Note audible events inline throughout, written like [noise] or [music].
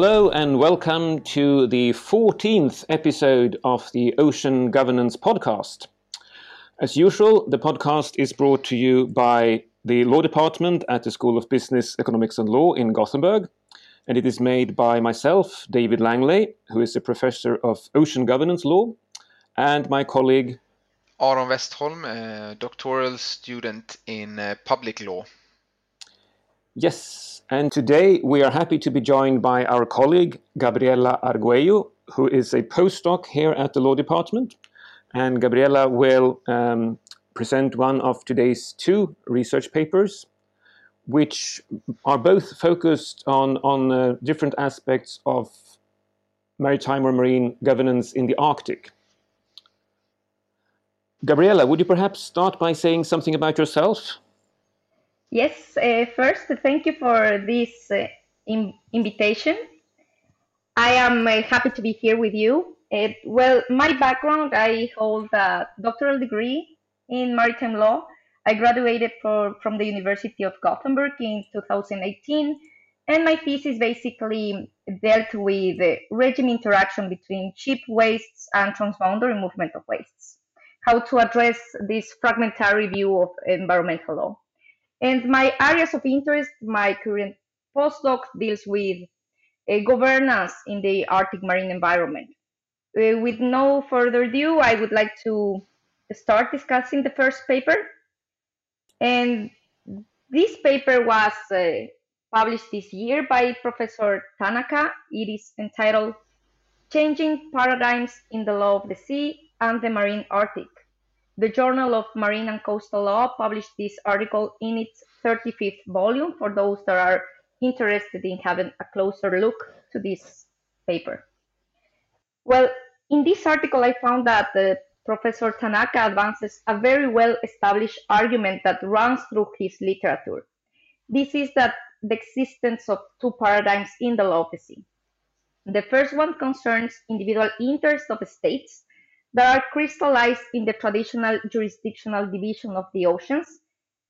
Hello and welcome to the 14th episode of the Ocean Governance Podcast. As usual, the podcast is brought to you by the Law Department at the School of Business, Economics and Law in Gothenburg, and it is made by myself, David Langlet, who is a professor of ocean governance law, and my colleague Aron Westholm, a doctoral student in uh, public law. Yes, and today we are happy to be joined by our colleague Gabriela Arguello, who is a postdoc here at the Law Department. And Gabriela will um, present one of today's two research papers, which are both focused on, on uh, different aspects of maritime or marine governance in the Arctic. Gabriela, would you perhaps start by saying something about yourself? Yes, uh, first, thank you for this uh, in invitation. I am uh, happy to be here with you. well, my background, I hold a doctoral degree in maritime law. I graduated for, from the University of Gothenburg in 2018, and my thesis basically dealt with the regime interaction between ship wastes and transboundary movement of wastes, how to address this fragmentary view of environmental law. And my areas of interest, my current postdoc deals with uh, governance in the Arctic marine environment. Uh, with no further ado, I would like to start discussing the first paper. And this paper was uh, published this year by Professor Tanaka. It is entitled Changing Paradigms in the Law of the Sea and the Marine Arctic the Journal of Marine and Coastal Law published this article in its 35th volume for those that are interested in having a closer look to this paper. Well, in this article, I found that Professor Tanaka advances a very well established argument that runs through his literature. This is that the existence of two paradigms in the law of the sea. The first one concerns individual interests of states that are crystallized in the traditional jurisdictional division of the oceans.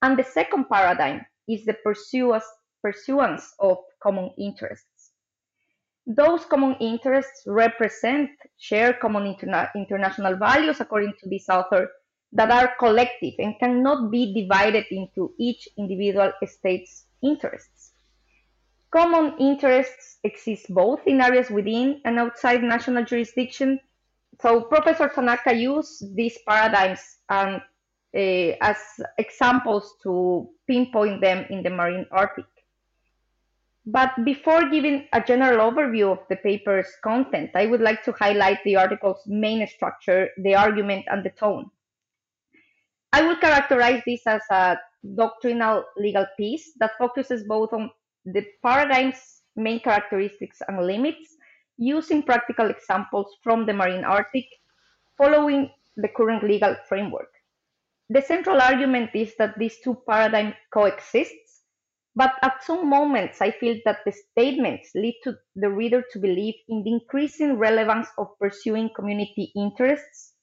And the second paradigm is the pursuance of common interests. Those common interests represent shared common interna international values, according to this author, that are collective and cannot be divided into each individual state's interests. Common interests exist both in areas within and outside national jurisdiction, so Professor Tanaka used these paradigms uh, as examples to pinpoint them in the marine Arctic. But before giving a general overview of the paper's content, I would like to highlight the article's main structure, the argument, and the tone. I will characterize this as a doctrinal legal piece that focuses both on the paradigm's main characteristics and limits using practical examples from the marine Arctic following the current legal framework. The central argument is that these two paradigms coexist, but at some moments I feel that the statements lead to the reader to believe in the increasing relevance of pursuing community interests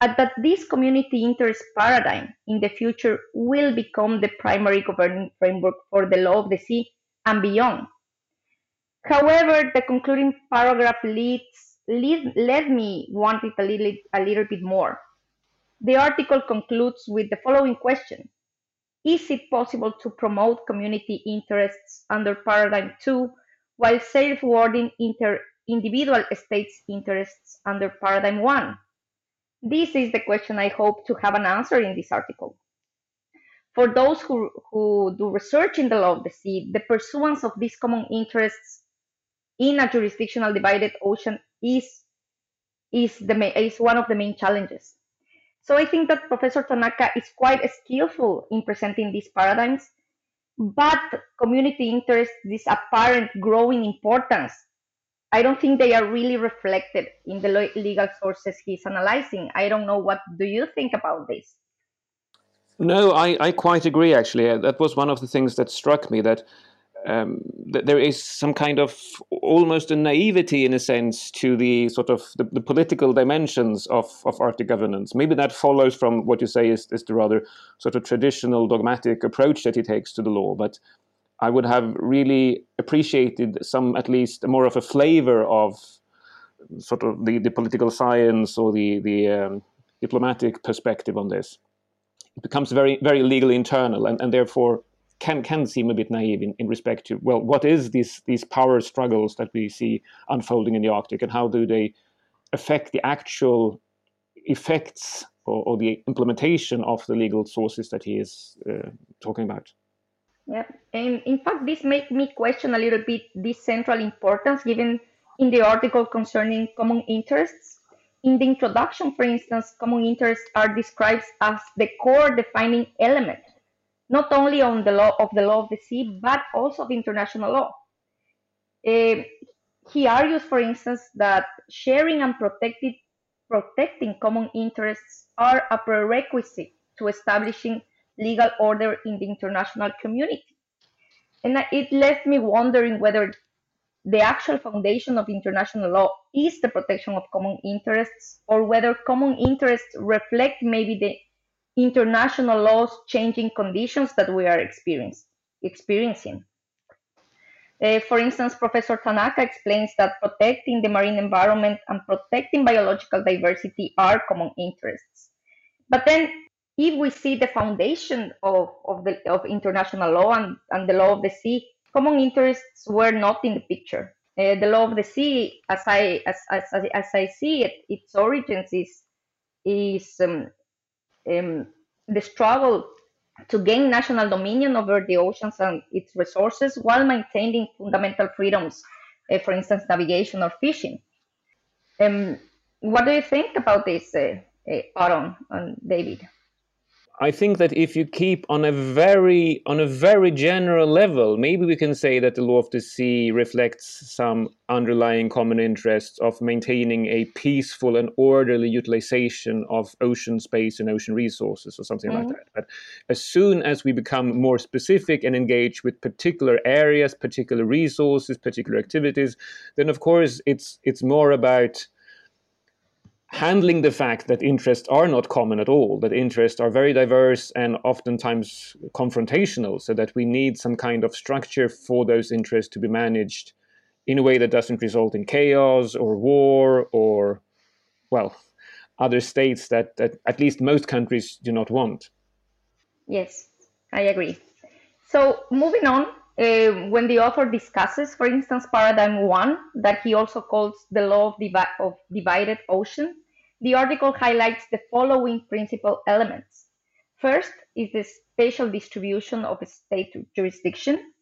and that this community interest paradigm in the future will become the primary governing framework for the law of the sea and beyond However, the concluding paragraph leads, lead, led me want it a little, a little bit more. The article concludes with the following question. Is it possible to promote community interests under paradigm 2 while safeguarding inter, individual states' interests under paradigm 1? This is the question I hope to have an answer in this article. For those who, who do research in the law of the sea, the pursuance of these common interests in a jurisdictional divided ocean is is the is one of the main challenges. So I think that Professor Tanaka is quite skillful in presenting these paradigms, but community interest, this apparent growing importance, I don't think they are really reflected in the legal sources he's analyzing. I don't know what do you think about this? No, I, I quite agree. Actually, that was one of the things that struck me that um, th- there is some kind of almost a naivety in a sense to the sort of the, the, political dimensions of, of Arctic governance. Maybe that follows from what you say is, is the rather sort of traditional dogmatic approach that he takes to the law. But I would have really appreciated some, at least, more of a flavor of sort of the, the political science or the the um, diplomatic perspective on this. It becomes very very legally internal, and, and therefore can can seem a bit naive in, in respect to well, what is these these power struggles that we see unfolding in the Arctic, and how do they affect the actual effects or, or the implementation of the legal sources that he is uh, talking about? Yeah, and in fact, this makes me question a little bit this central importance given in the article concerning common interests. In the introduction, for instance, common interests are described as the core defining element, not only on the law of the law of the sea, but also of international law. Uh, he argues, for instance, that sharing and protected, protecting common interests are a prerequisite to establishing legal order in the international community. And it left me wondering whether the actual foundation of international law is the protection of common interests, or whether common interests reflect maybe the international laws changing conditions that we are experiencing. Uh, for instance, Professor Tanaka explains that protecting the marine environment and protecting biological diversity are common interests. But then, if we see the foundation of, of, the, of international law and, and the law of the sea, common interests were not in the picture. Uh, the law of the sea, as I as, as, as I see it, its origins is is um, um, the struggle to gain national dominion over the oceans and its resources while maintaining fundamental freedoms, uh, for instance, navigation or fishing. Um, what do you think about this, uh, uh, Aron and David? I think that if you keep on a very on a very general level, maybe we can say that the law of the sea reflects some underlying common interests of maintaining a peaceful and orderly utilization of ocean space and ocean resources or something mm-hmm. like that. But as soon as we become more specific and engage with particular areas, particular resources, particular activities, then of course it's it's more about handling the fact that interests are not common at all, that interests are very diverse and oftentimes confrontational, so that we need some kind of structure for those interests to be managed in a way that doesn't result in chaos or war or, well, other states that, that at least most countries do not want. Yes, I agree. So, moving on, uh, when the author discusses, for instance, paradigm one, that he also calls the law of, divi- of divided ocean, the article highlights the following principal elements. First is the spatial distribution of state jurisdiction.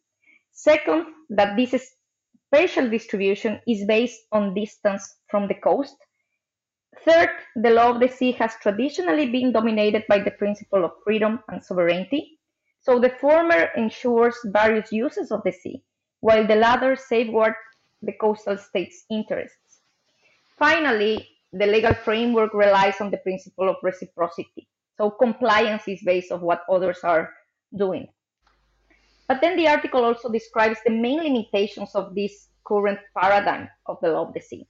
Second, that this spatial distribution is based on distance from the coast. Third, the law of the sea has traditionally been dominated by the principle of freedom and sovereignty. So the former ensures various uses of the sea, while the latter safeguards the coastal state's interests. Finally, the legal framework relies on the principle of reciprocity. So compliance is based on what others are doing. But then the article also describes the main limitations of this current paradigm of the law of the sea.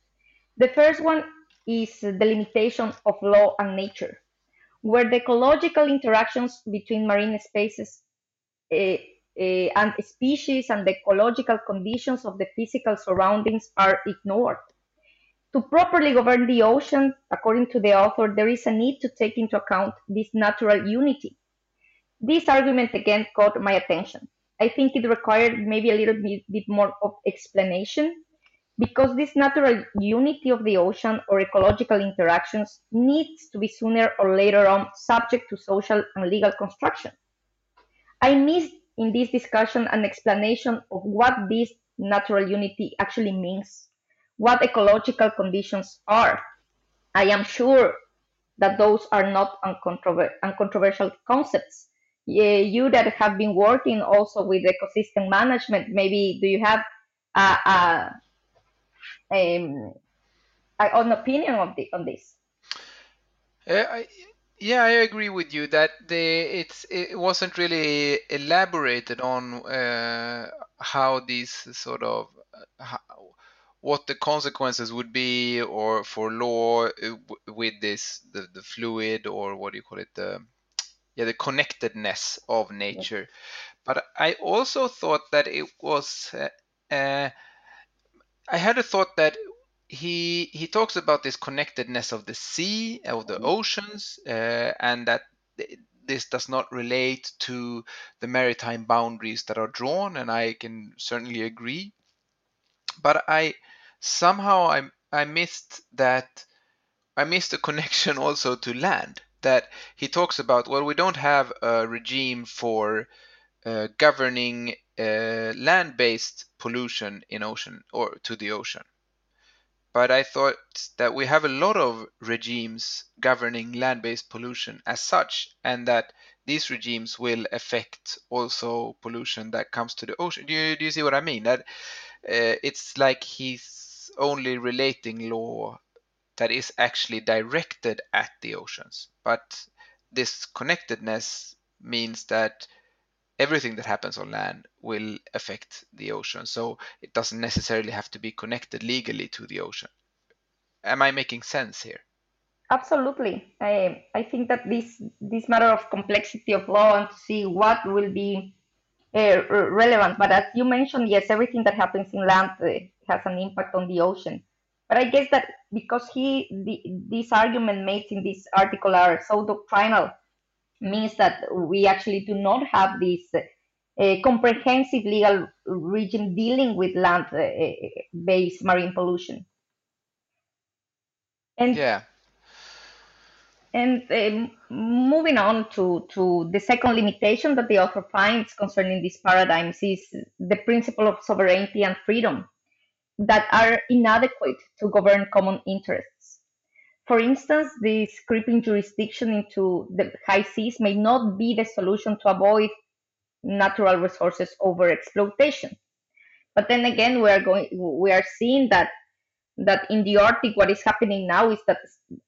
The first one is the limitation of law and nature, where the ecological interactions between marine spaces uh, uh, and species and the ecological conditions of the physical surroundings are ignored. To properly govern the ocean, according to the author, there is a need to take into account this natural unity. This argument again caught my attention. I think it required maybe a little bit, bit more of explanation because this natural unity of the ocean or ecological interactions needs to be sooner or later on subject to social and legal construction. I missed in this discussion an explanation of what this natural unity actually means what ecological conditions are. I am sure that those are not uncontrover- uncontroversial concepts. You that have been working also with ecosystem management, maybe do you have a, a, um, an opinion of the, on this? Uh, I, yeah, I agree with you that the it's it wasn't really elaborated on uh, how these sort of uh, how, what the consequences would be or for law uh, with this the, the fluid or what do you call it the yeah the connectedness of nature But I also thought that it was. Uh, uh, I had a thought that he he talks about this connectedness of the sea, of the oceans, uh, and that this does not relate to the maritime boundaries that are drawn, and I can certainly agree. But I somehow I I missed that I missed a connection [laughs] also to land that he talks about. Well, we don't have a regime for uh, governing uh, land-based pollution in ocean or to the ocean. But I thought that we have a lot of regimes governing land-based pollution as such, and that these regimes will affect also pollution that comes to the ocean. Do you, do you see what I mean? That uh, it's like he's only relating law that is actually directed at the oceans. But this connectedness means that everything that happens on land will affect the ocean. So it doesn't necessarily have to be connected legally to the ocean. Am I making sense here? Absolutely. I, I think that this this matter of complexity of law and to see what will be uh, relevant. But as you mentioned, yes, everything that happens in land uh, has an impact on the ocean. But I guess that because he the, this argument made in this article are so doctrinal, means that we actually do not have this uh, comprehensive legal regime dealing with land-based uh, marine pollution. And yeah. And um, moving on to, to the second limitation that the author finds concerning these paradigms is the principle of sovereignty and freedom that are inadequate to govern common interests. For instance, this creeping jurisdiction into the high seas may not be the solution to avoid natural resources over exploitation. But then again, we are going, we are seeing that that in the Arctic, what is happening now is that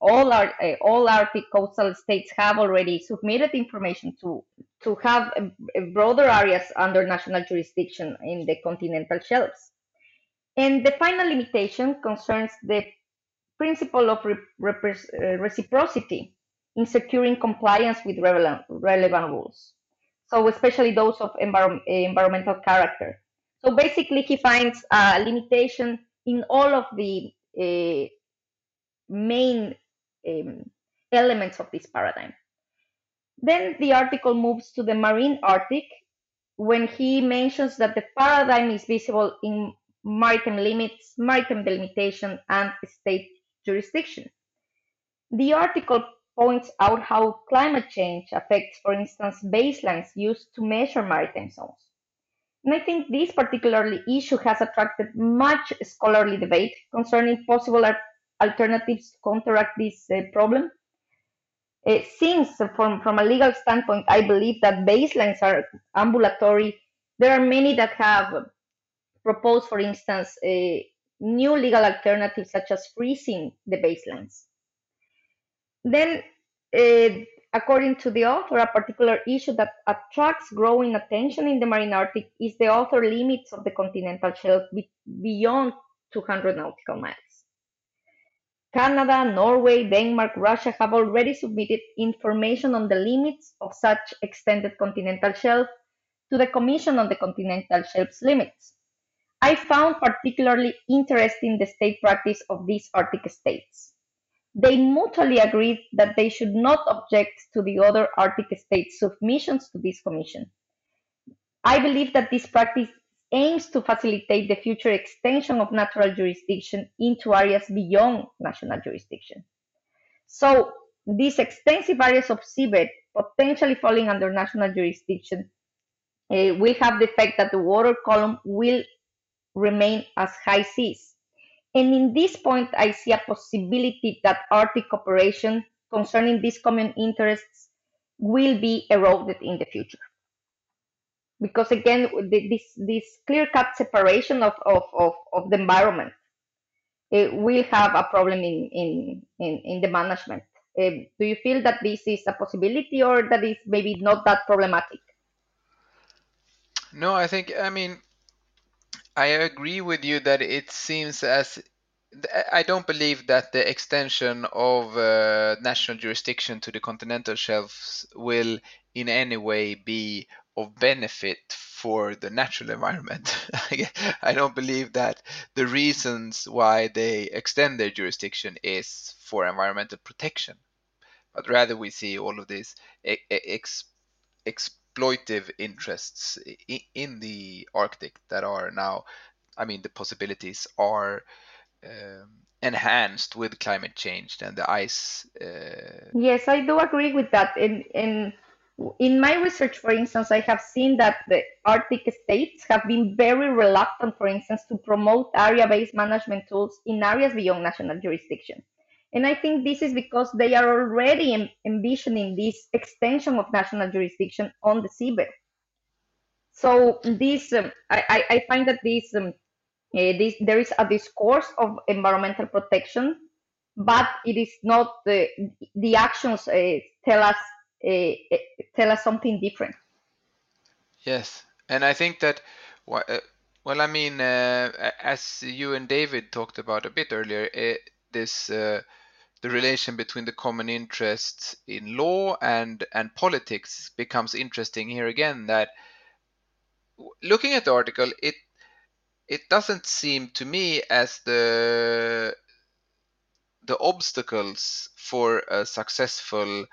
all our uh, all Arctic coastal states have already submitted information to to have broader areas under national jurisdiction in the continental shelves. And the final limitation concerns the principle of re uh, reciprocity in securing compliance with relevant, relevant rules. So especially those of envir environmental character. So basically he finds a limitation in all of the uh, main um, elements of this paradigm. Then the article moves to the marine Arctic when he mentions that the paradigm is visible in maritime limits, maritime delimitation, and state jurisdiction. The article points out how climate change affects, for instance, baselines used to measure maritime zones. And I think this particular issue has attracted much scholarly debate concerning possible alternatives to counteract this uh, problem. Uh, since, from, from a legal standpoint, I believe that baselines are ambulatory, there are many that have proposed, for instance, a new legal alternatives such as freezing the baselines. Then, uh, according to the author, a particular issue that attracts growing attention in the marine Arctic is the author limits of the continental shelf be beyond 200 nautical miles. Canada, Norway, Denmark, Russia have already submitted information on the limits of such extended continental shelf to the Commission on the Continental Shelf's Limits. I found particularly interesting the state practice of these Arctic states. They mutually agreed that they should not object to the other Arctic states' submissions to this commission. I believe that this practice aims to facilitate the future extension of natural jurisdiction into areas beyond national jurisdiction. So, these extensive areas of seabed potentially falling under national jurisdiction uh, will have the effect that the water column will remain as high seas. And in this point, I see a possibility that Arctic cooperation concerning these common interests will be eroded in the future. Because again, this, this clear-cut separation of, of, of, of the environment it will have a problem in, in, in, in the management. Uh, do you feel that this is a possibility or that is maybe not that problematic? No, I think, I mean, I agree with you that it seems as I don't believe that the extension of uh, national jurisdiction to the continental shelves will in any way be of benefit for the natural environment. [laughs] I don't believe that the reasons why they extend their jurisdiction is for environmental protection, but rather we see all of these ex exploitive interests in the Arctic that are now, I mean, the possibilities are um, enhanced with climate change and the ice. Uh... Yes, I do agree with that. In in in my research, for instance, I have seen that the Arctic states have been very reluctant, for instance, to promote area-based management tools in areas beyond national jurisdiction. And I think this is because they are already envisioning this extension of national jurisdiction on the seabed. So this, um, I, I, find that this um, uh, this, there is a discourse of environmental protection, but it is not the the actions uh, tell us uh, tell us something different. Yes, and I think that well, I mean, as you and David talked about a bit earlier, this the relation between the common interests in law and and politics becomes interesting here again that looking at the article it it doesn't seem to me as the the obstacles for a successful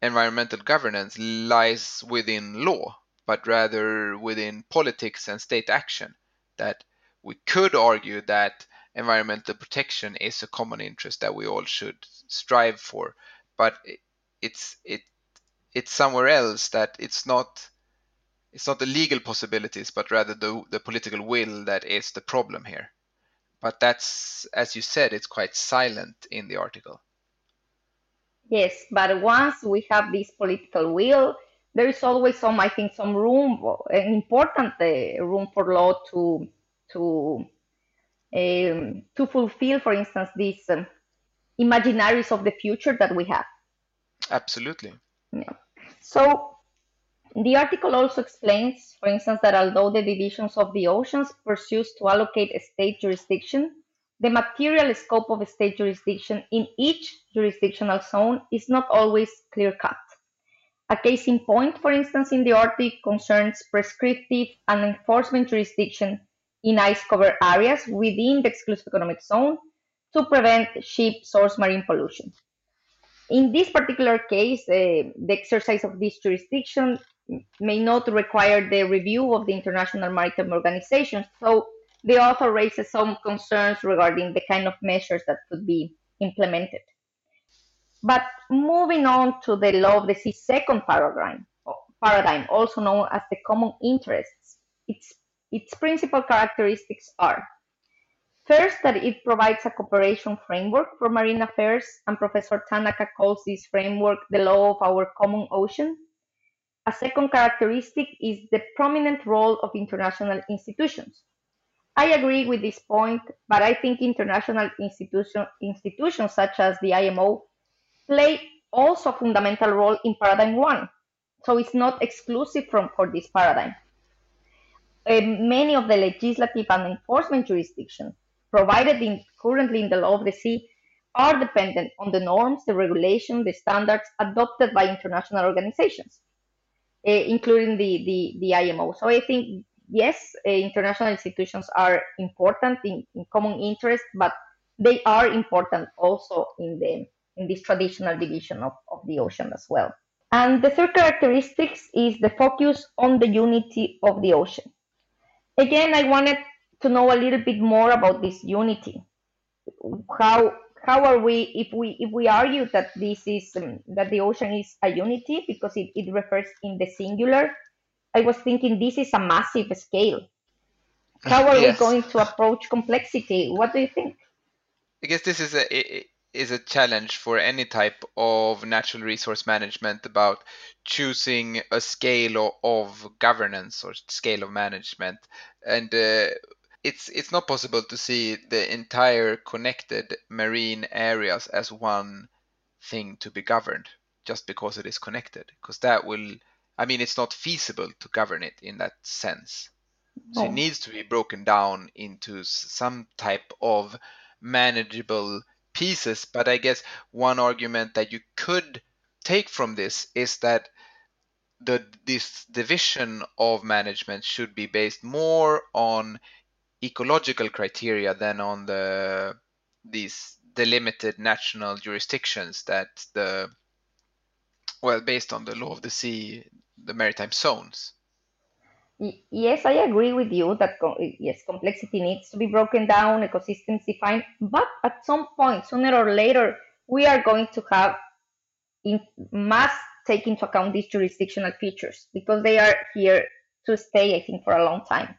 environmental governance lies within law, but rather within politics and state action. That we could argue that environmental protection is a common interest that we all should strive for, but it's it it's somewhere else that it's not it's not the legal possibilities, but rather the, the political will that is the problem here. But that's, as you said, it's quite silent in the article. Yes, but once we have this political will, there is always some, I think, some room, an important uh, room for law to to um, to fulfill, for instance, these um, imaginaries of the future that we have. Absolutely. Yeah. So the article also explains, for instance, that although the divisions of the oceans pursues to allocate a state jurisdiction, the material scope of a state jurisdiction in each jurisdictional zone is not always clear-cut. A case in point, for instance, in the Arctic concerns prescriptive and enforcement jurisdiction in ice-covered areas within the exclusive economic zone to prevent ship source marine pollution. In this particular case, uh, the exercise of this jurisdiction may not require the review of the International Maritime Organization. So the author raises some concerns regarding the kind of measures that could be implemented. But moving on to the law of the sea second paradigm, paradigm also known as the common interests, its, its principal characteristics are First, that it provides a cooperation framework for marine affairs, and Professor Tanaka calls this framework the law of our common ocean. A second characteristic is the prominent role of international institutions. I agree with this point, but I think international institution, institutions such as the IMO play also a fundamental role in paradigm one. So it's not exclusive from for this paradigm. Uh, many of the legislative and enforcement jurisdictions provided in, currently in the law of the sea are dependent on the norms, the regulation, the standards adopted by international organizations. Eh, including the, the, the IMO. So I think, yes, eh, international institutions are important in, in common interest, but they are important also in the in this traditional division of, of the ocean as well. And the third characteristic is the focus on the unity of the ocean. Again, I wanted to know a little bit more about this unity. How how are we if we if we argue that this is um, that the ocean is a unity because it, it refers in the singular i was thinking this is a massive scale how [laughs] are yes. we going to approach complexity what do you think i guess this is a is a challenge for any type of natural resource management about choosing a scale of governance or scale of management. And uh, it's it's not possible to see the entire connected marine areas as one thing to be governed just because it is connected because that will i mean it's not feasible to govern it in that sense. So it needs to be broken down into some type of manageable pieces. But I guess one argument that you could take from this is that the this division of management should be based more on ecological criteria than on the these delimited national jurisdictions that the well based on the law of the sea the maritime zones yes i agree with you that yes complexity needs to be broken down ecosystems defined but at some point sooner or later we are going to have in must take into account these jurisdictional features because they are here to stay i think for a long time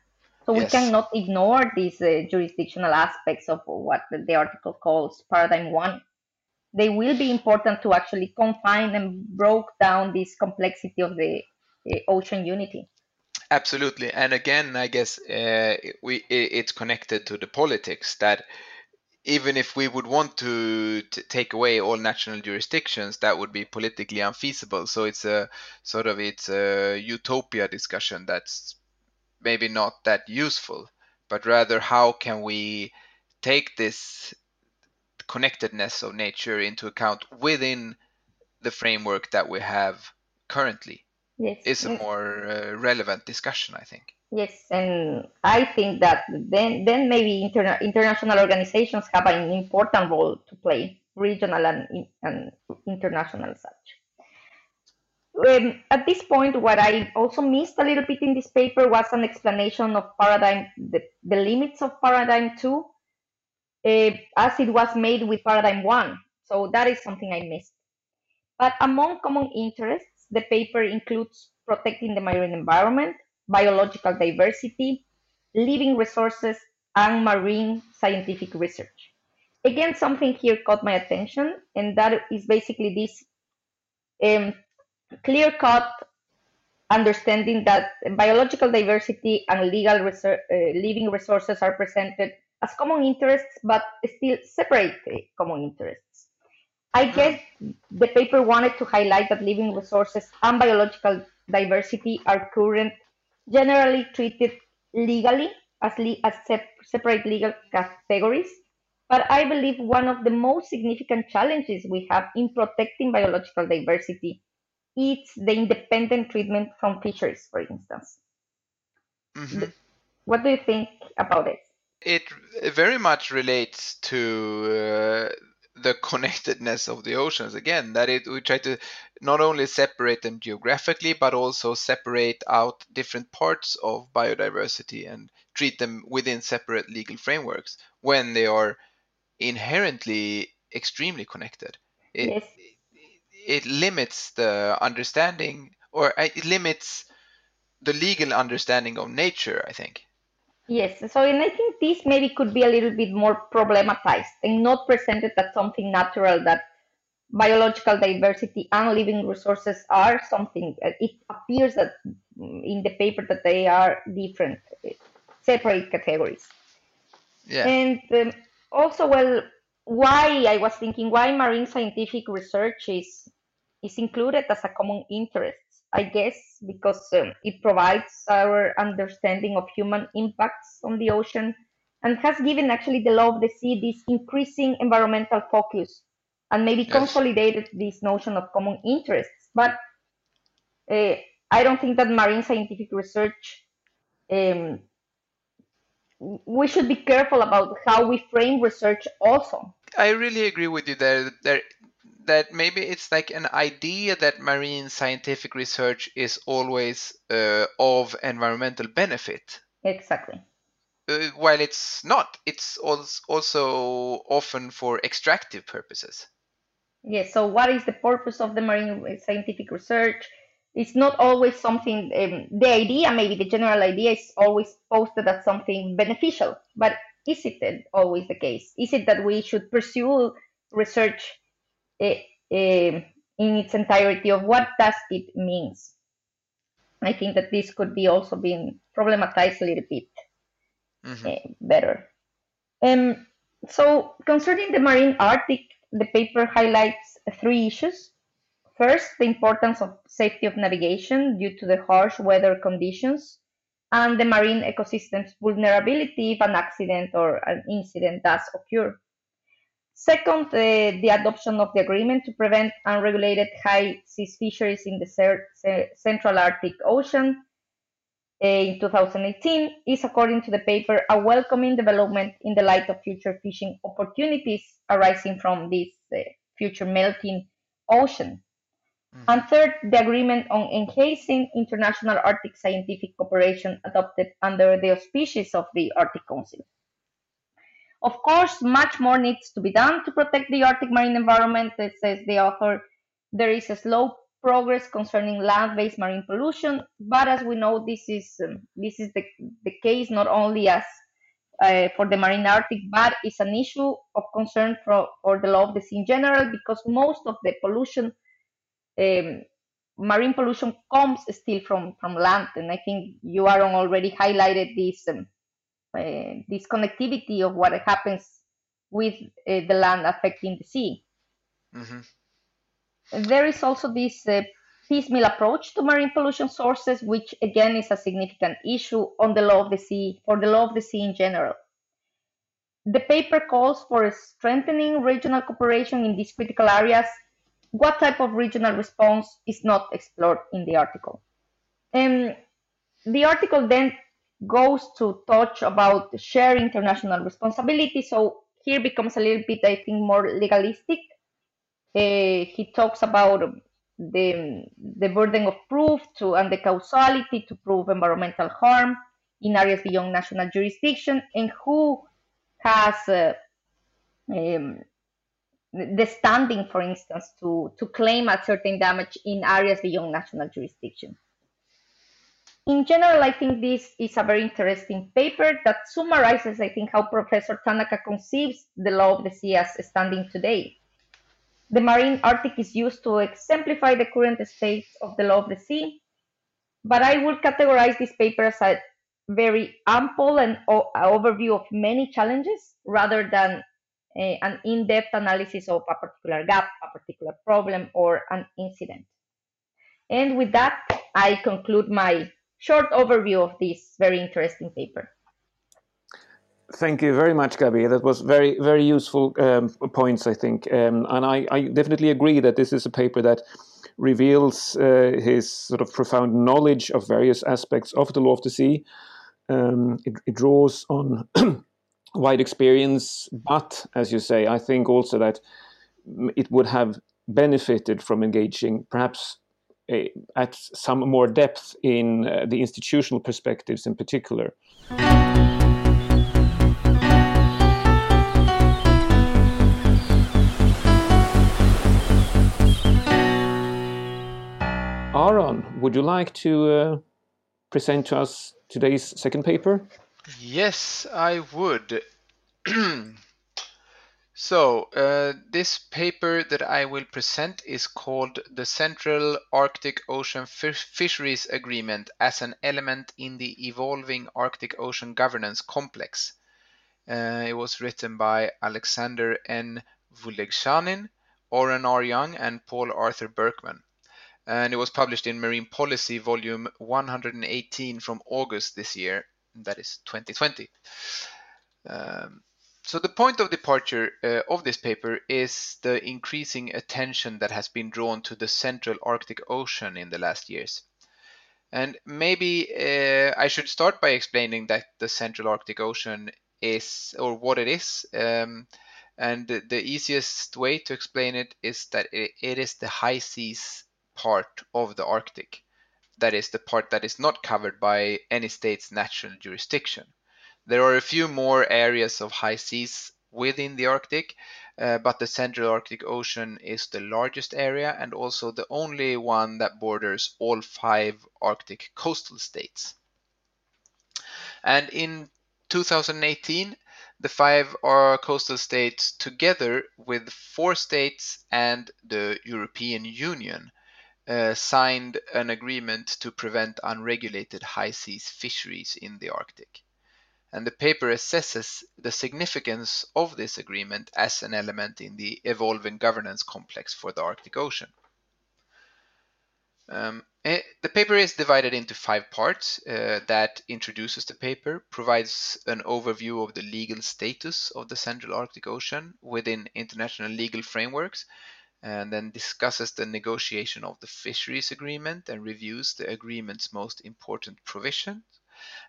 so yes. we cannot ignore these uh, jurisdictional aspects of what the article calls paradigm one. They will be important to actually confine and broke down this complexity of the uh, ocean unity. Absolutely, and again, I guess uh, we it's connected to the politics that even if we would want to, to, take away all national jurisdictions, that would be politically unfeasible. So it's a sort of it's a utopia discussion that's maybe not that useful, but rather how can we take this connectedness of nature into account within the framework that we have currently yes. is a more uh, relevant discussion, I think. Yes, and I think that then then maybe interna- international organizations have an important role to play, regional and, and international such um, at this point, what I also missed a little bit in this paper was an explanation of paradigm, the, the limits of paradigm two, uh, as it was made with paradigm one. So that is something I missed. But among common interests, the paper includes protecting the marine environment, biological diversity, living resources, and marine scientific research. Again, something here caught my attention, and that is basically this um, clear cut understanding that biological diversity and legal uh, living resources are presented as common interests, but still separate common interests. I hmm. guess the paper wanted to highlight that living resources and biological diversity are current, generally treated legally as, le- as sep- separate legal categories. But I believe one of the most significant challenges we have in protecting biological diversity is the independent treatment from fisheries, for instance. Mm-hmm. What do you think about it? It very much relates to uh, the [laughs] connectedness of the oceans again. That it we try to not only separate them geographically, but also separate out different parts of biodiversity and treat them within separate legal frameworks when they are inherently extremely connected. It, yes it limits the understanding or uh, it limits the legal understanding of nature i think yes. So and i think this maybe could be a little bit more problematized and not presented as something natural that biological diversity and living resources are something uh, it appears that in the paper that they are different separate categories. Yeah. And um, also well why I was thinking why marine scientific research is is included as a common interest. I guess because um, it provides our understanding of human impacts on the ocean and has given actually the law of the sea this increasing environmental focus and maybe yes. consolidated this notion of common interests. But uh, I don't think that marine scientific research um, we should be careful about how we frame research also. I really agree with you there. There that maybe it's like an idea that marine scientific research is always uh, of environmental benefit. Exactly. Uh, while it's not, it's also often for extractive purposes. Yes. So, what is the purpose of the marine scientific research? it's not always something um, the idea maybe the general idea is always posted as something beneficial but is it always the case is it that we should pursue research in its entirety of what does it means i think that this could be also being problematized a little bit mm-hmm. uh, better um, so concerning the marine arctic the paper highlights three issues First, the importance of safety of navigation due to the harsh weather conditions and the marine ecosystem's vulnerability if an accident or an incident does occur. Second, uh, the adoption of the agreement to prevent unregulated high seas fisheries in the Central Arctic Ocean uh, in 2018 is, according to the paper, a welcoming development in the light of future fishing opportunities arising from this uh, future melting ocean. Mm. And third, the agreement on enhancing international Arctic scientific cooperation adopted under the auspices of the Arctic Council. Of course, much more needs to be done to protect the Arctic marine environment, says the author. There is a slow progress concerning land-based marine pollution, but as we know, this is um, this is the, the case not only as uh, for the marine Arctic, but it's an issue of concern for, for the law of the sea in general because most of the pollution, um, marine pollution, comes still from from land, and I think you Aron already highlighted this um, uh, this connectivity of what happens with uh, the land affecting the sea. Mm-hmm. There is also this uh, piecemeal approach to marine pollution sources, which again is a significant issue on the law of the sea for the law of the sea in general. The paper calls for strengthening regional cooperation in these critical areas. What type of regional response is not explored in the article? And the article then goes to touch about share international responsibility. So here becomes a little bit, I think, more legalistic. Uh, he talks about the, the burden of proof to, and the causality to prove environmental harm in areas beyond national jurisdiction and who has uh, um, the standing, for instance, to, to claim a certain damage in areas beyond national jurisdiction. In general, I think this is a very interesting paper that summarizes, I think, how Professor Tanaka conceives the law of the sea as standing today. The marine Arctic is used to exemplify the current state of the law of the sea, but I would categorize this paper as a very ample and overview of many challenges rather than a, an in-depth analysis of a particular gap, a particular problem, or an incident. And with that, I conclude my short overview of this very interesting paper. Thank you very much, Gabi. That was very, very useful um, points, I think. Um, and I, I, definitely agree that this is a paper that reveals uh, his sort of profound knowledge of various aspects of the law of the sea. Um, it, it, draws on [clears throat] wide experience, but as you say, I think also that it would have benefited from engaging perhaps at some more depth in uh, the institutional perspectives in particular. Aron, would you like to uh, present to us today's second paper? Yes, I would. [clears throat] So, uh, this paper that I will present is called the Central Arctic Ocean Fisheries Agreement as an element in the evolving Arctic Ocean governance complex. Uh, it was written by Alexander N. Vylegzhanin, Oran R. Young, and Paul Arthur Berkman. And it was published in Marine Policy, volume 118 from August this year, that is 2020. Um, so the point of departure uh, of this paper is the increasing attention that has been drawn to the central Arctic Ocean in the last years. And maybe uh, I should start by explaining that the central Arctic Ocean is, or what it is. Um, and the, easiest way to explain it is that it, it is the high seas part of the Arctic. That is the part that is not covered by any state's national jurisdiction. There are a few more areas of high seas within the Arctic, uh, but the Central Arctic Ocean is the largest area and also the only one that borders all five Arctic coastal states. And in 2018, the five are coastal states, together with four states and the European Union, uh, signed an agreement to prevent unregulated high seas fisheries in the Arctic and the paper assesses the significance of this agreement as an element in the evolving governance complex for the Arctic Ocean. Um, eh, the paper is divided into five parts uh, that introduces the paper, provides an overview of the legal status of the Central Arctic Ocean within international legal frameworks, and then discusses the negotiation of the fisheries agreement and reviews the agreement's most important provisions,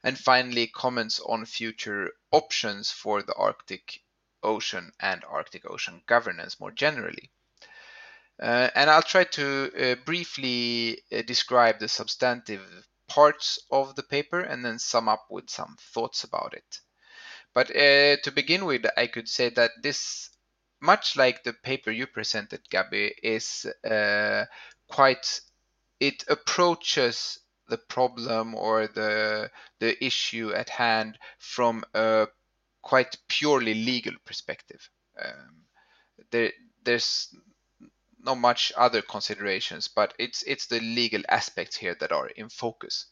and finally comments on future options for the Arctic Ocean and Arctic Ocean governance more generally. Uh, and I'll try to uh, briefly uh, describe the substantive parts of the paper and then sum up with some thoughts about it. But uh, to begin with, I could say that this, much like the paper you presented, Gabi, is uh, quite, it approaches the problem or the, the issue at hand from a quite purely legal perspective. Um, there, there's not much other considerations, but it's it's the legal aspects here that are in focus.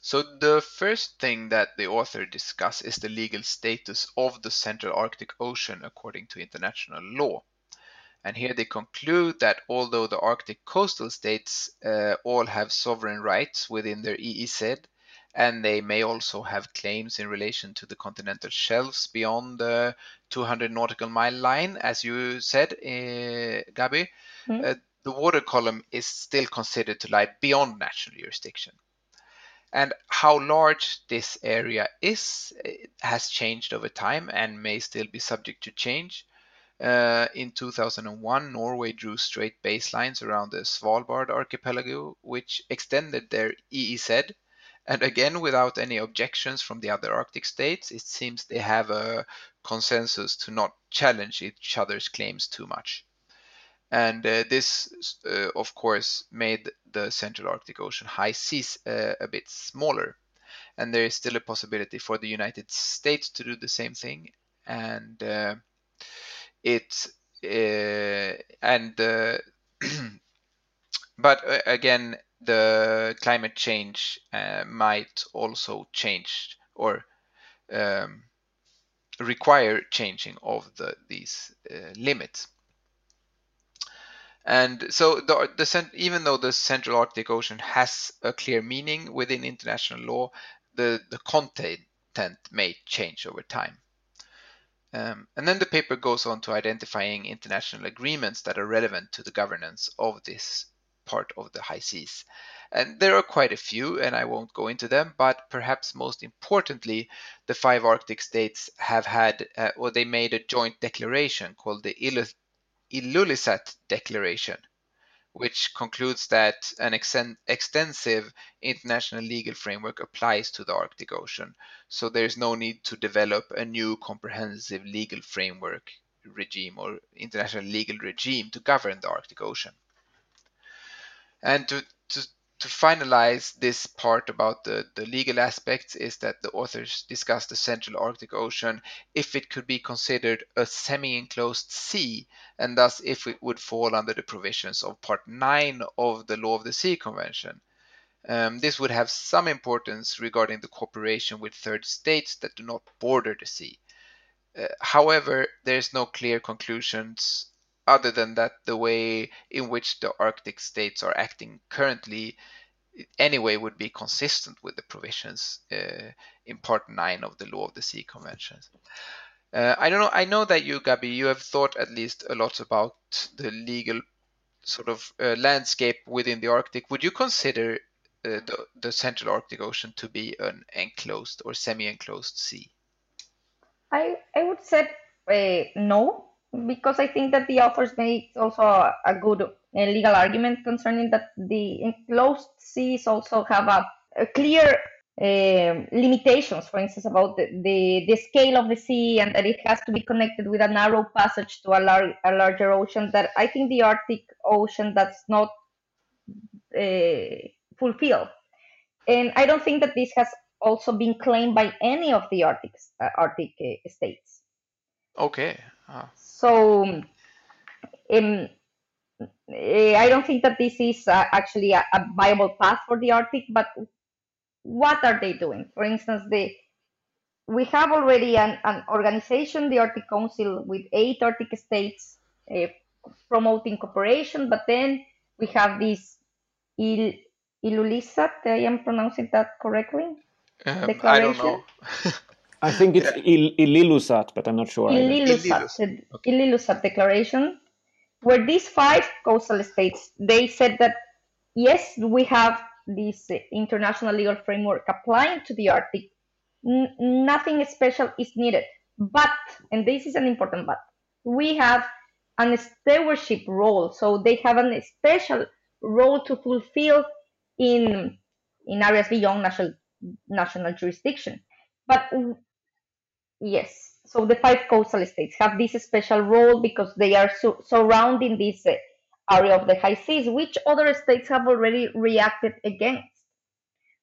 So the first thing that the author discuss is the legal status of the Central Arctic Ocean according to international law. And here they conclude that although the Arctic coastal states uh, all have sovereign rights within their EEZ, and they may also have claims in relation to the continental shelves beyond the 200 nautical mile line, as you said, uh, Gabi. Mm. Uh, the water column is still considered to lie beyond national jurisdiction. And how large this area is has changed over time and may still be subject to change. Uh, in 2001, Norway drew straight baselines around the Svalbard archipelago, which extended their EEZ and again, without any objections from the other Arctic states, it seems they have a consensus to not challenge each other's claims too much. And uh, this, uh, of course, made the Central Arctic Ocean high seas uh, a bit smaller. And there is still a possibility for the United States to do the same thing. And uh, it uh, and [clears throat] uh, but again, the climate change uh, might also change or um, require changing of the, these uh, limits. And so, the, the, even though the Central Arctic Ocean has a clear meaning within international law, the, the content may change over time. Um, and then the paper goes on to identifying international agreements that are relevant to the governance of this part of the high seas. And there are quite a few, and I won't go into them, but perhaps most importantly, the five Arctic states have had, uh, or they made a joint declaration called the Ilulissat Declaration, which concludes that an ex- extensive international legal framework applies to the Arctic Ocean. So there's no need to develop a new comprehensive legal framework regime or international legal regime to govern the Arctic Ocean. And to, to, to finalize this part about the, the legal aspects is that the authors discuss the Central Arctic Ocean if it could be considered a semi-enclosed sea and thus if it would fall under the provisions of Part 9 of the Law of the Sea Convention. Um, this would have some importance regarding the cooperation with third states that do not border the sea. Uh, however, there is no clear conclusions other than that, the way in which the Arctic states are acting currently anyway would be consistent with the provisions uh, in Part 9 of the Law of the Sea Conventions. Uh, I don't know. I know that you, Gabi, you have thought at least a lot about the legal sort of uh, landscape within the Arctic. Would you consider uh, the, the Central Arctic Ocean to be an enclosed or semi-enclosed sea? I I would say uh, no because I think that the authors make also a, good uh, legal argument concerning that the enclosed seas also have a, a clear uh, limitations, for instance, about the, the, the, scale of the sea and that it has to be connected with a narrow passage to a, lar- a larger ocean that I think the Arctic Ocean does not uh, fulfill. And I don't think that this has also been claimed by any of the Arctic, uh, Arctic uh, states. Okay. Ah. So um, I don't think that this is uh, actually a, a, viable path for the Arctic, but what are they doing? For instance, they, we have already an, an organization, the Arctic Council, with eight Arctic states uh, promoting cooperation, but then we have this Il, I am pronouncing that correctly? Um, I don't know. [laughs] I think it's Il, Illilusat, but I'm not sure. Illilusat, okay. Illilusat declaration, where these five coastal states, they said that, yes, we have this international legal framework applying to the Arctic. N nothing special is needed. But, and this is an important but, we have an stewardship role. So they have a special role to fulfill in in areas beyond national national jurisdiction. But yes, so the five coastal states have this special role because they are su- surrounding this uh, area of the high seas, which other states have already reacted against.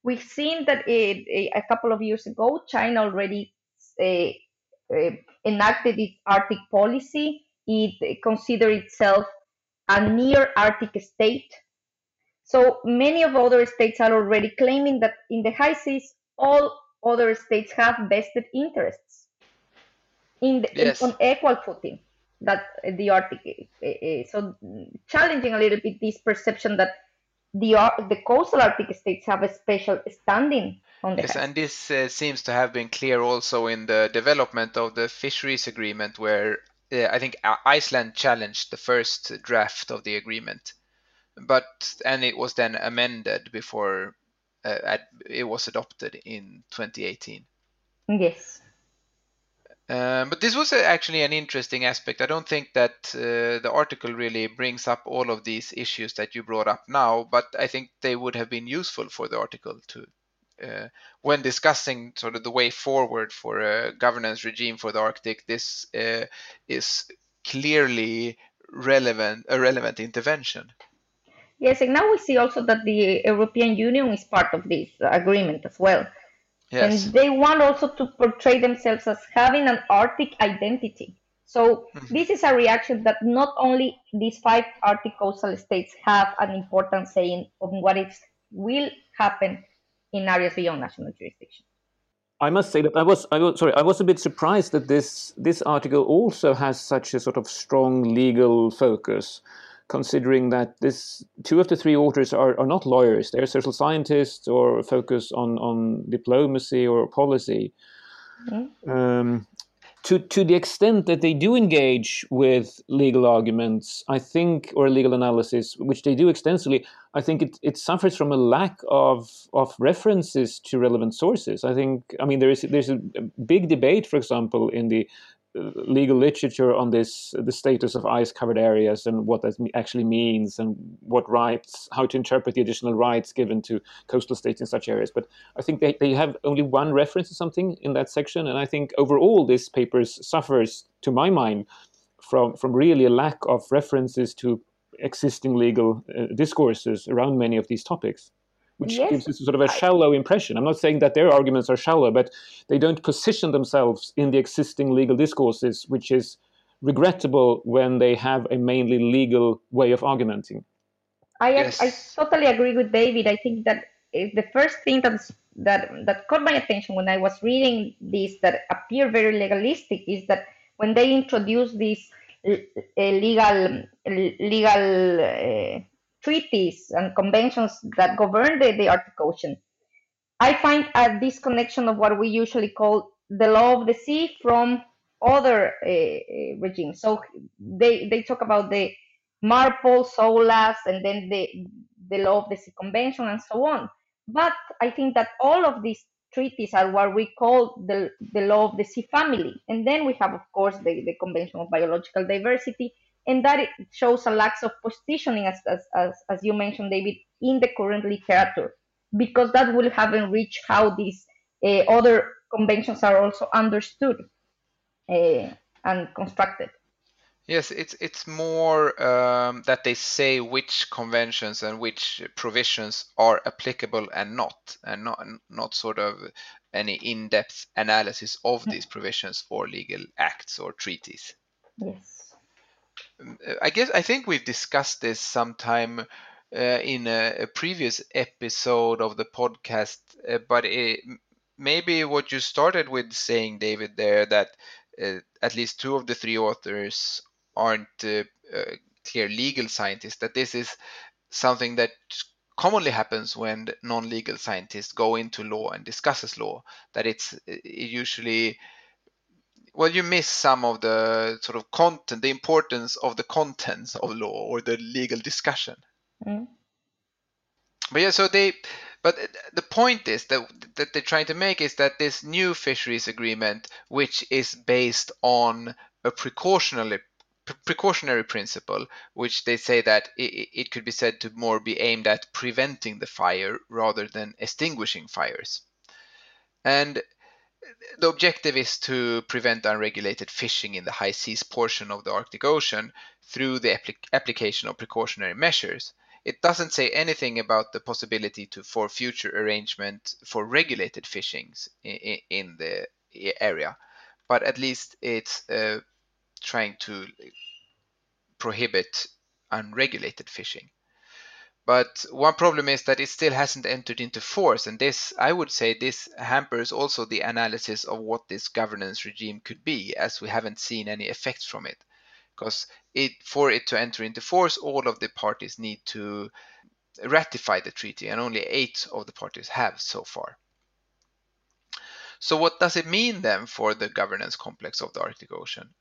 We've seen that a, a, a couple of years ago, China already uh, uh, enacted its Arctic policy. It considered itself a near Arctic state. So many of other states are already claiming that in the high seas, all other states have vested interests in, the, yes. in on equal footing that the Arctic. So challenging a little bit this perception that the the coastal Arctic states have a special standing on the yes, and this uh, seems to have been clear also in the development of the fisheries agreement, where uh, I think Iceland challenged the first draft of the agreement, but and it was then amended before uh, it was adopted in 2018. Yes. Um, but this was actually an interesting aspect. I don't think that uh, the article really brings up all of these issues that you brought up now, but I think they would have been useful for the article to, uh, when discussing sort of the way forward for a governance regime for the Arctic. This uh, is clearly relevant, a relevant intervention. Yes, and now we see also that the European Union is part of this agreement as well. Yes. And they want also to portray themselves as having an Arctic identity. So mm-hmm. this is a reaction that not only these five Arctic coastal states have an important saying on what is will happen in areas beyond national jurisdiction. I must say that I was, I was sorry, I was a bit surprised that this this article also has such a sort of strong legal focus considering that this two of the three authors are, are not lawyers. They're social scientists or focus on, on diplomacy or policy. Mm-hmm. um, to, to the extent that they do engage with legal arguments i think or legal analysis which they do extensively i think it, it suffers from a lack of, of references to relevant sources. I think i mean there is there's a big debate for example in the legal literature on this the status of ice covered areas and what that actually means and what rights how to interpret the additional rights given to coastal states in such areas. But i think they, they have only one reference to something in that section. And i think overall this paper suffers to my mind from from really a lack of references to existing legal uh, discourses around many of these topics which yes. gives us sort of a shallow impression. I'm not saying that their arguments are shallow, but they don't position themselves in the existing legal discourses, which is regrettable when they have a mainly legal way of argumenting. I, yes. I totally agree with David. I think that the first thing that's, that that caught my attention when I was reading this that appear very legalistic is that when they introduce this legal legal uh, treaties and conventions that govern the, the Arctic Ocean. I find a disconnection of what we usually call the law of the sea from other uh, regimes. So they, they talk about the MARPOL, SOLAS, and then the, the law of the sea convention and so on. But I think that all of these treaties are what we call the, the law of the sea family. And then we have, of course, the, the Convention of Biological Diversity and that shows a lack of positioning, as, as, as, as you mentioned, David, in the current literature, because that will have enriched how these uh, other conventions are also understood uh, and constructed. Yes, it's it's more um, that they say which conventions and which provisions are applicable and not, and not not sort of any in-depth analysis of these provisions or legal acts or treaties. Yes. I guess I think we've discussed this sometime uh, in a, a, previous episode of the podcast, uh, but it, maybe what you started with saying, David, there that uh, at least two of the three authors aren't uh, uh, clear legal scientists. That this is something that commonly happens when non-legal scientists go into law and discusses law that it's it usually well you miss some of the sort of content the importance of the contents of law or the legal discussion mm. but yeah so they but the point is that that they're trying to make is that this new fisheries agreement which is based on a precautionary precautionary principle, which they say that it, it, could be said to more be aimed at preventing the fire rather than extinguishing fires. And the objective is to prevent unregulated fishing in the high seas portion of the Arctic Ocean through the applic application of precautionary measures. It doesn't say anything about the possibility to for future arrangement for regulated fishings in, in the area, but at least it's uh, trying to prohibit unregulated fishing. But one problem is that it still hasn't entered into force, and this, I would say, this hampers also the analysis of what this governance regime could be, as we haven't seen any effects from it. Because it, for it to enter into force, all of the parties need to ratify the treaty, and only eight of the parties have so far. So, what does it mean then for the governance complex of the Arctic Ocean?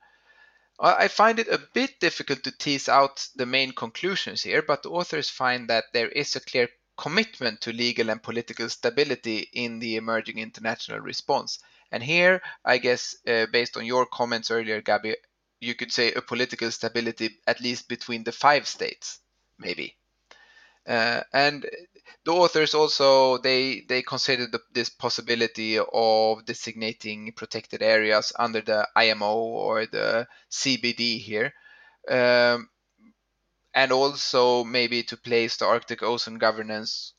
I find it a bit difficult to tease out the main conclusions here, but the authors find that there is a clear commitment to legal and political stability in the emerging international response. And here, I guess, uh, based on your comments earlier, Gabi, you could say a political stability at least between the five states, maybe. Uh, and the authors also they they considered the, this possibility of designating protected areas under the IMO or the CBD here, um, and also maybe to place the Arctic Ocean governance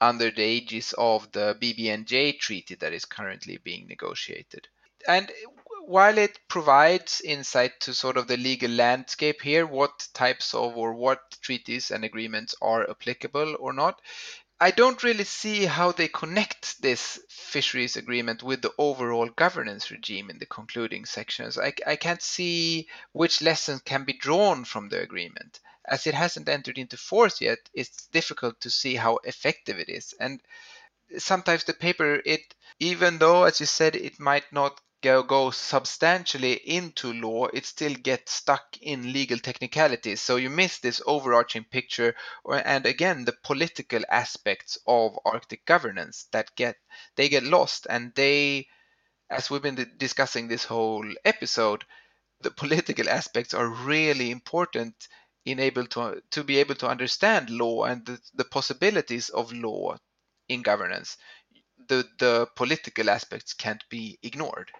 under the aegis of the BBNJ treaty that is currently being negotiated. And while it provides insight to sort of the legal landscape here, what types of or what treaties and agreements are applicable or not, I don't really see how they connect this fisheries agreement with the overall governance regime in the concluding sections. I, I can't see which lessons can be drawn from the agreement. As it hasn't entered into force yet, it's difficult to see how effective it is. And sometimes the paper, it even though, as you said, it might not go, go substantially into law, it still gets stuck in legal technicalities. So you miss this overarching picture, or, and again, the political aspects of Arctic governance that get they get lost, and they, as we've been discussing this whole episode, the political aspects are really important in able to to be able to understand law and the, the possibilities of law in governance. The the political aspects can't be ignored.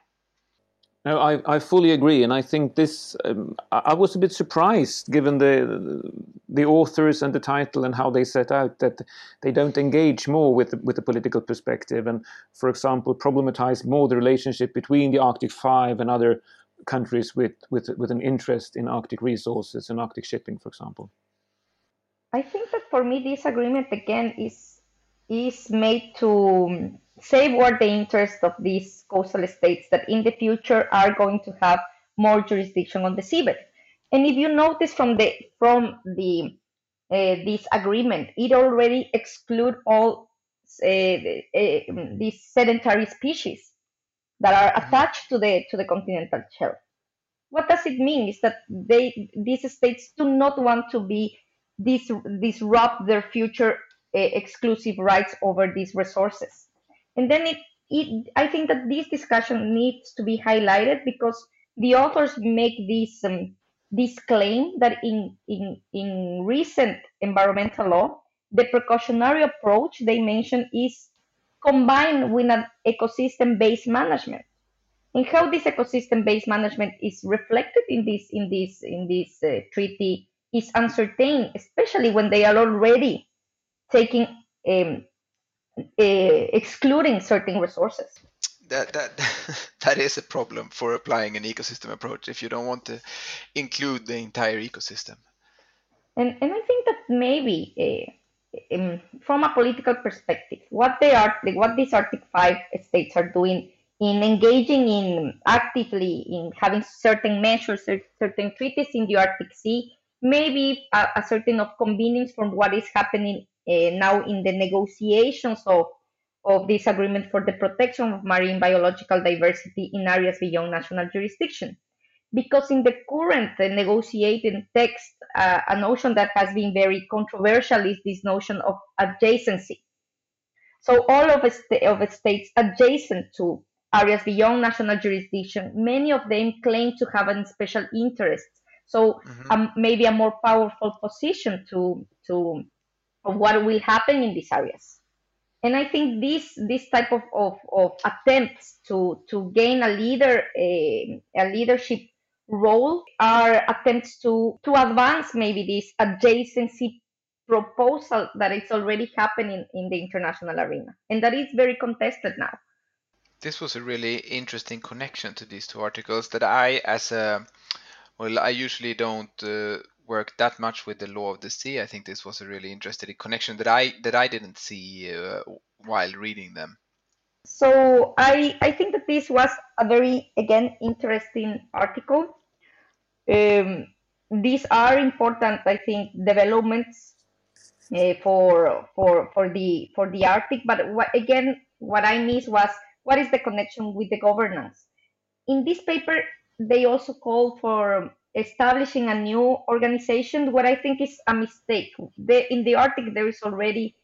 No, I, I fully agree, and I think this. Um, I was a bit surprised, given the the authors and the title and how they set out that they don't engage more with the, with the political perspective, and, for example, problematize more the relationship between the Arctic Five and other countries with with with an interest in Arctic resources and Arctic shipping, for example. I think that for me, this agreement again is is made to safeguard the interest of these coastal states that in the future are going to have more jurisdiction on the seabed. And if you notice from the from the uh, this agreement, it already exclude all uh, uh, these sedentary species that are attached to the to the continental shelf. What does it mean? Is that they these states do not want to be dis, disrupt their future uh, exclusive rights over these resources. And then it, it, I think that this discussion needs to be highlighted because the authors make this um, this claim that in, in in recent environmental law, the precautionary approach they mention is combined with an ecosystem-based management. And how this ecosystem-based management is reflected in this in this in this uh, treaty is uncertain, especially when they are already taking um, excluding certain resources. That that [laughs] that is a problem for applying an ecosystem approach if you don't want to include the entire ecosystem. And and I think that maybe uh, um, from a political perspective, what they are, what these Arctic Five states are doing in engaging in actively in having certain measures, certain treaties in the Arctic Sea, maybe a, a certain of convenience from what is happening now in the negotiations of of this agreement for the protection of marine biological diversity in areas beyond national jurisdiction. Because in the current uh, negotiating text, uh, a notion that has been very controversial is this notion of adjacency. So all of, st- of states adjacent to areas beyond national jurisdiction, many of them claim to have a special interest. So mm-hmm. um, maybe a more powerful position to to of what will happen in these areas. And I think this this type of, of, of attempts to to gain a leader a, a leadership role are attempts to to advance maybe this adjacency proposal that is already happening in the international arena and that is very contested now this was a really interesting connection to these two articles that i as a well i usually don't uh, work that much with the law of the sea. I think this was a really interesting connection that I that I didn't see uh, while reading them. So I I think that this was a very again interesting article. Um, these are important, I think, developments uh, for for for the for the Arctic. But what, again, what I missed was what is the connection with the governance. In this paper, they also call for establishing a new organization, what I think is a mistake. The, in the Arctic, there is already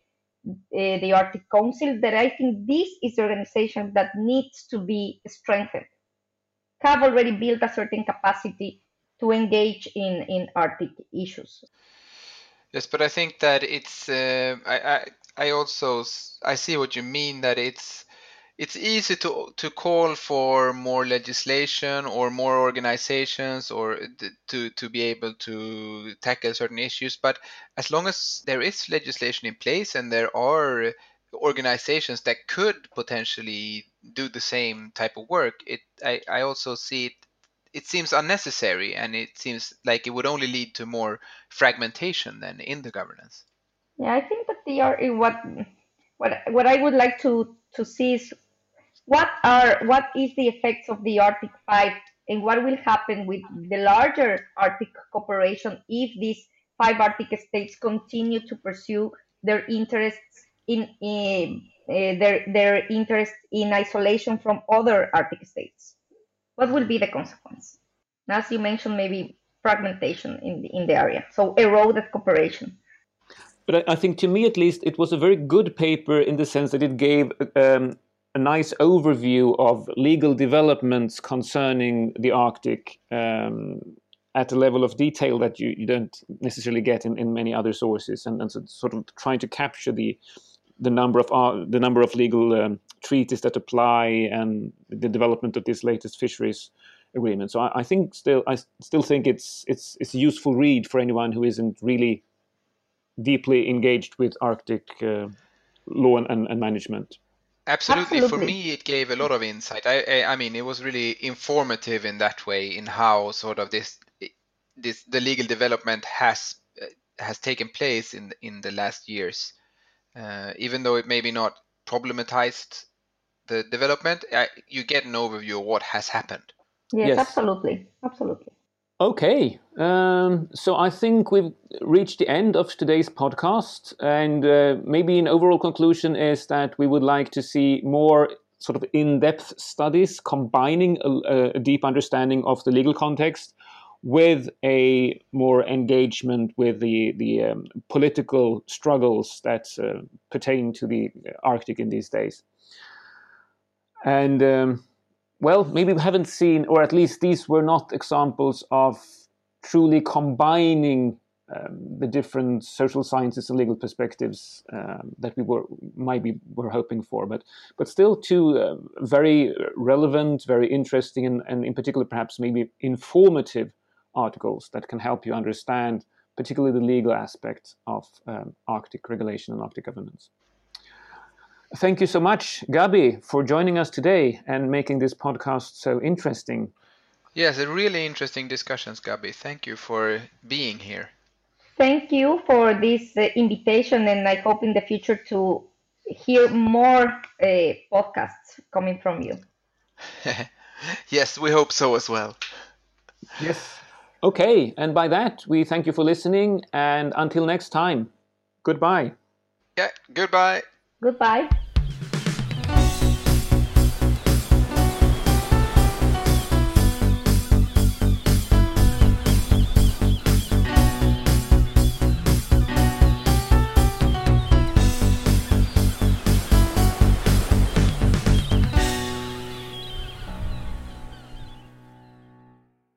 uh, the Arctic Council, that I think this is the organization that needs to be strengthened. Have already built a certain capacity to engage in, in Arctic issues. Yes, but I think that it's. Uh, I, I I also I see what you mean. That it's it's easy to to call for more legislation or more organizations or to to be able to tackle certain issues but as long as there is legislation in place and there are organizations that could potentially do the same type of work it i, I also see it it seems unnecessary and it seems like it would only lead to more fragmentation than in the governance. Yeah i think that they are what what what i would like to to see is what are what is the effects of the Arctic Five and what will happen with the larger Arctic cooperation if these five Arctic states continue to pursue their interests in, in uh, their their interest in isolation from other Arctic states. What will be the consequence? As you mentioned, maybe fragmentation in the, in the area, so eroded cooperation. But I, I think, to me at least, it was a very good paper in the sense that it gave um, a nice overview of legal developments concerning the Arctic um, at a level of detail that you, you don't necessarily get in, in many other sources, and, and so sort of trying to capture the the number of uh, the number of legal um, treaties that apply and the development of this latest fisheries agreement. So I, I, think still I still think it's it's it's a useful read for anyone who isn't really deeply engaged with Arctic uh, law and, and, and management. Absolutely. Absolutely. For me, it gave a lot of insight. I, I, I, mean, it was really informative in that way, in how sort of this, this, the legal development has uh, has taken place in in the last years. Uh, even though it maybe not problematized the development, I, you get an overview of what has happened. Yes, yes. absolutely, absolutely. Okay, um, so I think we've reached the end of today's podcast, and uh, maybe an overall conclusion is that we would like to see more sort of in-depth studies combining a, a deep understanding of the legal context with a more engagement with the the um, political struggles that uh, pertain to the Arctic in these days, and. Um, well, maybe we haven't seen, or at least these were not examples of truly combining um, the different social sciences and legal perspectives um, that we were maybe were hoping for, but but still two uh, very relevant, very interesting, and, and in particular perhaps maybe informative articles that can help you understand particularly the legal aspects of um, Arctic regulation and Arctic governance. Thank you so much, Gabi, for joining us today and making this podcast so interesting. Yes, a really interesting discussions, Gabi. Thank you for being here. Thank you for this uh, invitation, and I hope in the future to hear more uh, podcasts coming from you. [laughs] yes, we hope so as well. Yes. Okay, and by that, we thank you for listening, and until next time, goodbye. Yeah, goodbye. Goodbye.